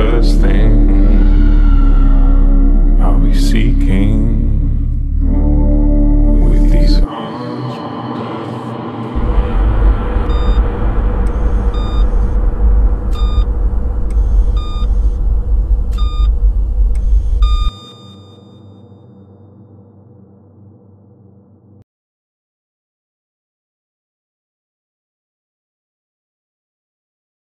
first thing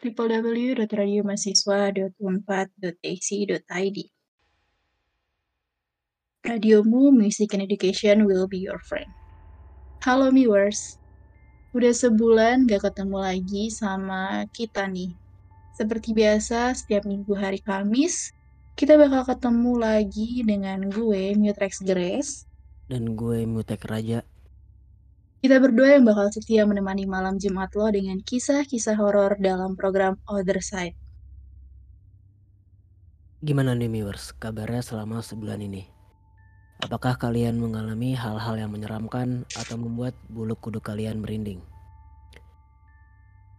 www.radiomahasiswa.unpad.ac.id Radiomu, Music and Education will be your friend. Halo viewers, udah sebulan gak ketemu lagi sama kita nih. Seperti biasa, setiap minggu hari Kamis, kita bakal ketemu lagi dengan gue, Mutrex Grace. Dan gue Mutek Raja. Kita berdua yang bakal setia menemani malam Jumat lo dengan kisah-kisah horor dalam program Other Side. Gimana nih viewers, kabarnya selama sebulan ini? Apakah kalian mengalami hal-hal yang menyeramkan atau membuat bulu kuduk kalian merinding?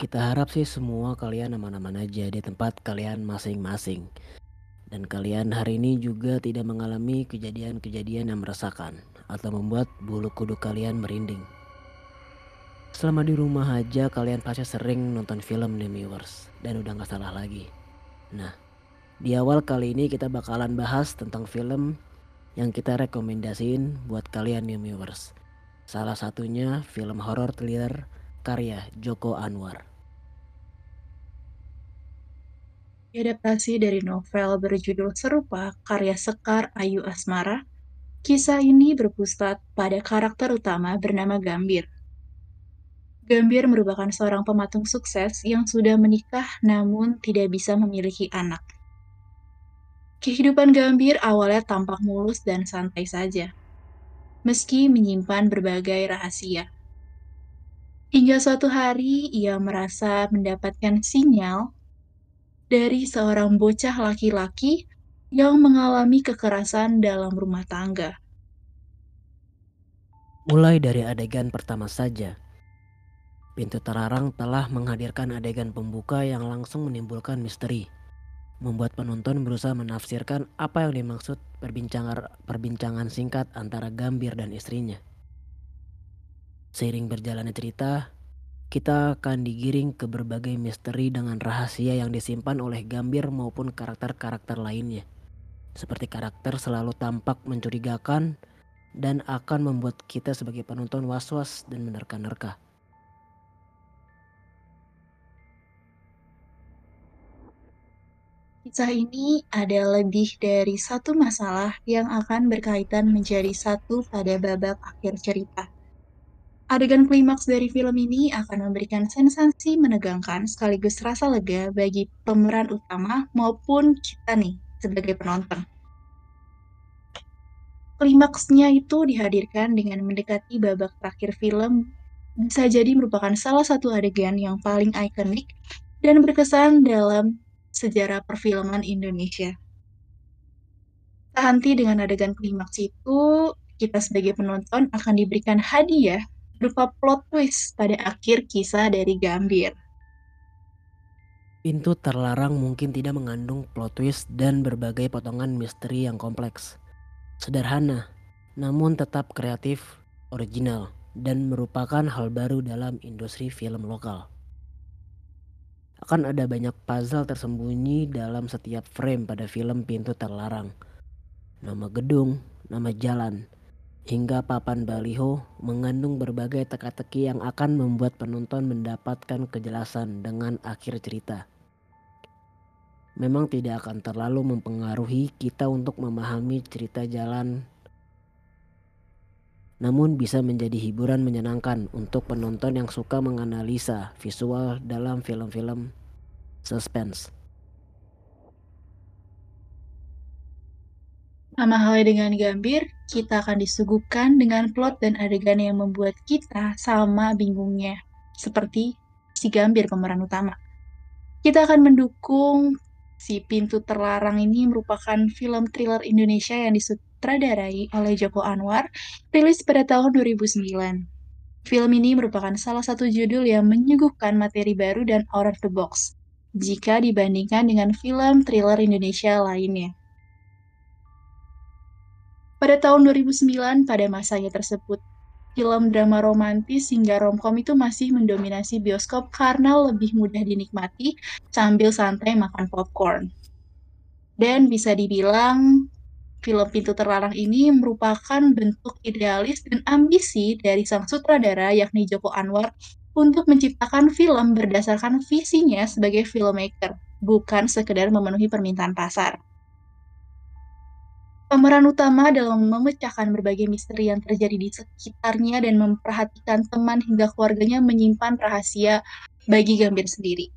Kita harap sih semua kalian aman-aman aja di tempat kalian masing-masing. Dan kalian hari ini juga tidak mengalami kejadian-kejadian yang meresahkan atau membuat bulu kuduk kalian merinding. Selama di rumah aja kalian pasti sering nonton film nih viewers dan udah gak salah lagi. Nah, di awal kali ini kita bakalan bahas tentang film yang kita rekomendasiin buat kalian nih viewers. Salah satunya film horor thriller karya Joko Anwar. Adaptasi dari novel berjudul serupa karya Sekar Ayu Asmara, kisah ini berpusat pada karakter utama bernama Gambir. Gambir merupakan seorang pematung sukses yang sudah menikah namun tidak bisa memiliki anak. Kehidupan Gambir awalnya tampak mulus dan santai saja, meski menyimpan berbagai rahasia. Hingga suatu hari ia merasa mendapatkan sinyal dari seorang bocah laki-laki yang mengalami kekerasan dalam rumah tangga. Mulai dari adegan pertama saja, pintu terlarang telah menghadirkan adegan pembuka yang langsung menimbulkan misteri, membuat penonton berusaha menafsirkan apa yang dimaksud perbincangan, perbincangan singkat antara Gambir dan istrinya. Seiring berjalannya cerita, kita akan digiring ke berbagai misteri dengan rahasia yang disimpan oleh Gambir maupun karakter-karakter lainnya. Seperti karakter selalu tampak mencurigakan dan akan membuat kita sebagai penonton was-was dan menerka-nerka. Kisah ini ada lebih dari satu masalah yang akan berkaitan menjadi satu pada babak akhir cerita. Adegan klimaks dari film ini akan memberikan sensasi menegangkan sekaligus rasa lega bagi pemeran utama maupun kita nih sebagai penonton. Klimaksnya itu dihadirkan dengan mendekati babak terakhir film bisa jadi merupakan salah satu adegan yang paling ikonik dan berkesan dalam sejarah perfilman Indonesia. Tak henti dengan adegan klimaks itu, kita sebagai penonton akan diberikan hadiah berupa plot twist pada akhir kisah dari Gambir. Pintu terlarang mungkin tidak mengandung plot twist dan berbagai potongan misteri yang kompleks. Sederhana, namun tetap kreatif, original, dan merupakan hal baru dalam industri film lokal. Akan ada banyak puzzle tersembunyi dalam setiap frame pada film Pintu Terlarang. Nama gedung, nama jalan, hingga papan baliho mengandung berbagai teka-teki yang akan membuat penonton mendapatkan kejelasan dengan akhir cerita. Memang tidak akan terlalu mempengaruhi kita untuk memahami cerita jalan namun bisa menjadi hiburan menyenangkan untuk penonton yang suka menganalisa visual dalam film-film suspense. Sama halnya dengan Gambir, kita akan disuguhkan dengan plot dan adegan yang membuat kita sama bingungnya, seperti si Gambir pemeran utama. Kita akan mendukung si Pintu Terlarang ini merupakan film thriller Indonesia yang disutradarai oleh Joko Anwar, rilis pada tahun 2009. Film ini merupakan salah satu judul yang menyuguhkan materi baru dan out of the box, jika dibandingkan dengan film thriller Indonesia lainnya. Pada tahun 2009, pada masanya tersebut, film drama romantis hingga romcom itu masih mendominasi bioskop karena lebih mudah dinikmati sambil santai makan popcorn. Dan bisa dibilang film Pintu Terlarang ini merupakan bentuk idealis dan ambisi dari sang sutradara yakni Joko Anwar untuk menciptakan film berdasarkan visinya sebagai filmmaker, bukan sekedar memenuhi permintaan pasar. Pemeran utama dalam memecahkan berbagai misteri yang terjadi di sekitarnya dan memperhatikan teman hingga keluarganya menyimpan rahasia bagi Gambir sendiri.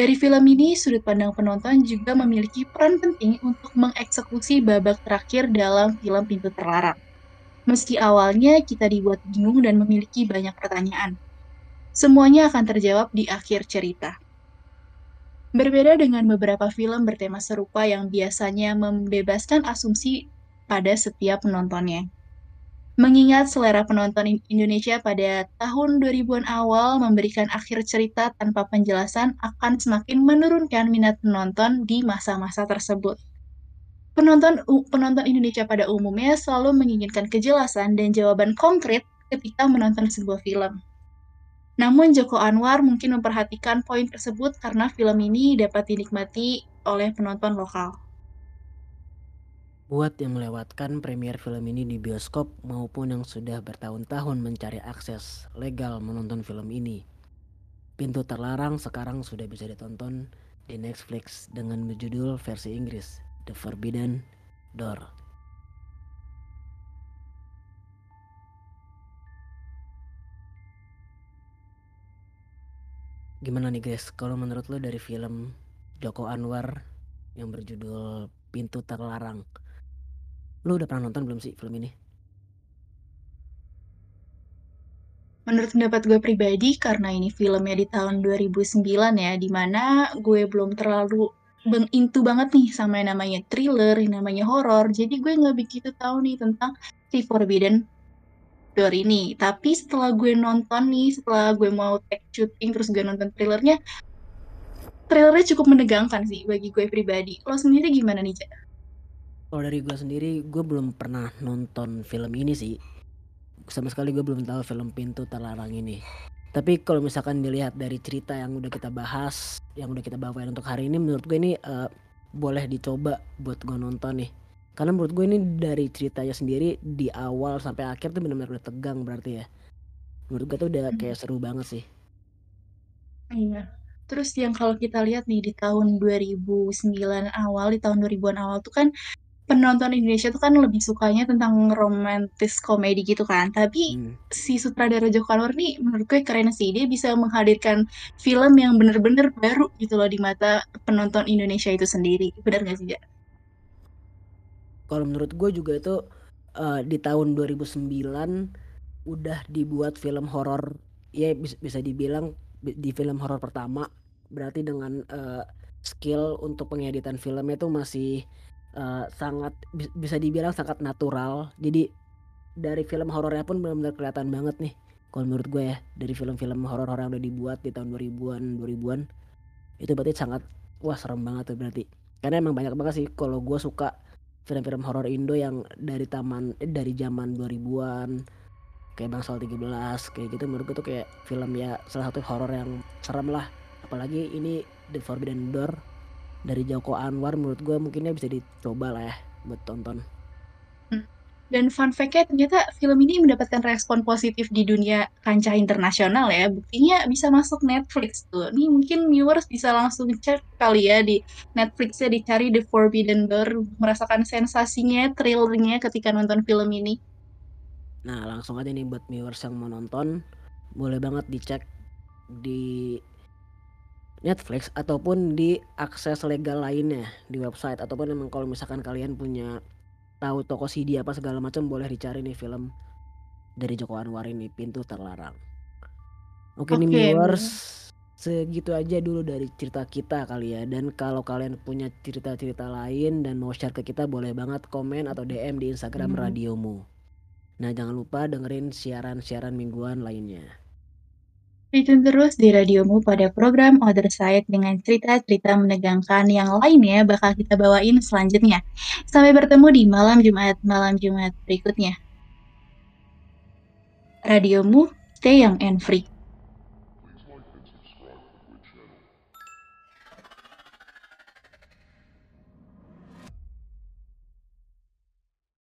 Dari film ini, sudut pandang penonton juga memiliki peran penting untuk mengeksekusi babak terakhir dalam film Pintu Terlarang. Meski awalnya kita dibuat bingung dan memiliki banyak pertanyaan, semuanya akan terjawab di akhir cerita. Berbeda dengan beberapa film bertema serupa yang biasanya membebaskan asumsi pada setiap penontonnya. Mengingat selera penonton Indonesia pada tahun 2000-an awal memberikan akhir cerita tanpa penjelasan akan semakin menurunkan minat penonton di masa-masa tersebut. Penonton penonton Indonesia pada umumnya selalu menginginkan kejelasan dan jawaban konkret ketika menonton sebuah film. Namun Joko Anwar mungkin memperhatikan poin tersebut karena film ini dapat dinikmati oleh penonton lokal. Buat yang melewatkan premier film ini di bioskop maupun yang sudah bertahun-tahun mencari akses legal menonton film ini, Pintu Terlarang sekarang sudah bisa ditonton di Netflix dengan berjudul versi Inggris The Forbidden Door. Gimana nih guys, kalau menurut lo dari film Joko Anwar yang berjudul Pintu Terlarang, lo udah pernah nonton belum sih film ini? Menurut pendapat gue pribadi, karena ini filmnya di tahun 2009 ya, di mana gue belum terlalu into banget nih sama yang namanya thriller, yang namanya horor, jadi gue nggak begitu tahu nih tentang si Forbidden Door ini. Tapi setelah gue nonton nih, setelah gue mau take shooting terus gue nonton trailernya, trailernya cukup menegangkan sih bagi gue pribadi. Lo sendiri gimana nih, Cak? Kalau dari gue sendiri, gue belum pernah nonton film ini sih. Sama sekali gue belum tahu film Pintu Terlarang ini. Tapi kalau misalkan dilihat dari cerita yang udah kita bahas, yang udah kita bawain untuk hari ini, menurut gue ini uh, boleh dicoba buat gue nonton nih karena menurut gue ini dari ceritanya sendiri di awal sampai akhir tuh benar-benar udah tegang berarti ya menurut gue tuh udah hmm. kayak seru banget sih iya terus yang kalau kita lihat nih di tahun 2009 awal di tahun 2000-an awal tuh kan penonton Indonesia tuh kan lebih sukanya tentang romantis komedi gitu kan. Tapi hmm. si sutradara Joko Anwar nih menurut gue keren sih. Dia bisa menghadirkan film yang bener-bener baru gitu loh di mata penonton Indonesia itu sendiri. Benar gak sih ya? kalau menurut gue juga itu uh, di tahun 2009 udah dibuat film horor. Ya bisa, bisa dibilang di film horor pertama. Berarti dengan uh, skill untuk pengeditan filmnya itu masih uh, sangat bisa dibilang sangat natural. Jadi dari film horornya pun benar-benar kelihatan banget nih. Kalau menurut gue ya dari film-film horor yang udah dibuat di tahun 2000-an 2000-an itu berarti sangat wah serem banget tuh berarti. Karena emang banyak banget sih kalau gue suka film-film horor Indo yang dari taman eh, dari zaman 2000-an kayak Bang Bangsal 13 kayak gitu menurut gue tuh kayak film ya salah satu horor yang serem lah. Apalagi ini The Forbidden Door dari Joko Anwar menurut gue mungkinnya bisa dicoba lah ya buat tonton dan fun fact-nya ternyata film ini mendapatkan respon positif di dunia kancah internasional ya. Buktinya bisa masuk Netflix tuh. Nih mungkin viewers bisa langsung cek kali ya di Netflixnya dicari The Forbidden Door. Merasakan sensasinya, thrillingnya ketika nonton film ini. Nah langsung aja nih buat viewers yang mau nonton. Boleh banget dicek di Netflix ataupun di akses legal lainnya di website ataupun emang kalau misalkan kalian punya tahu toko CD apa segala macam boleh dicari nih film dari Joko Anwar ini Pintu Terlarang. Oke okay. nih viewers segitu aja dulu dari cerita kita kali ya dan kalau kalian punya cerita-cerita lain dan mau share ke kita boleh banget komen atau DM di Instagram hmm. radiomu. Nah jangan lupa dengerin siaran-siaran mingguan lainnya. Tune terus di radiomu pada program Other Side dengan cerita-cerita menegangkan yang lainnya bakal kita bawain selanjutnya. Sampai bertemu di malam Jumat, malam Jumat berikutnya. Radiomu, stay young and free.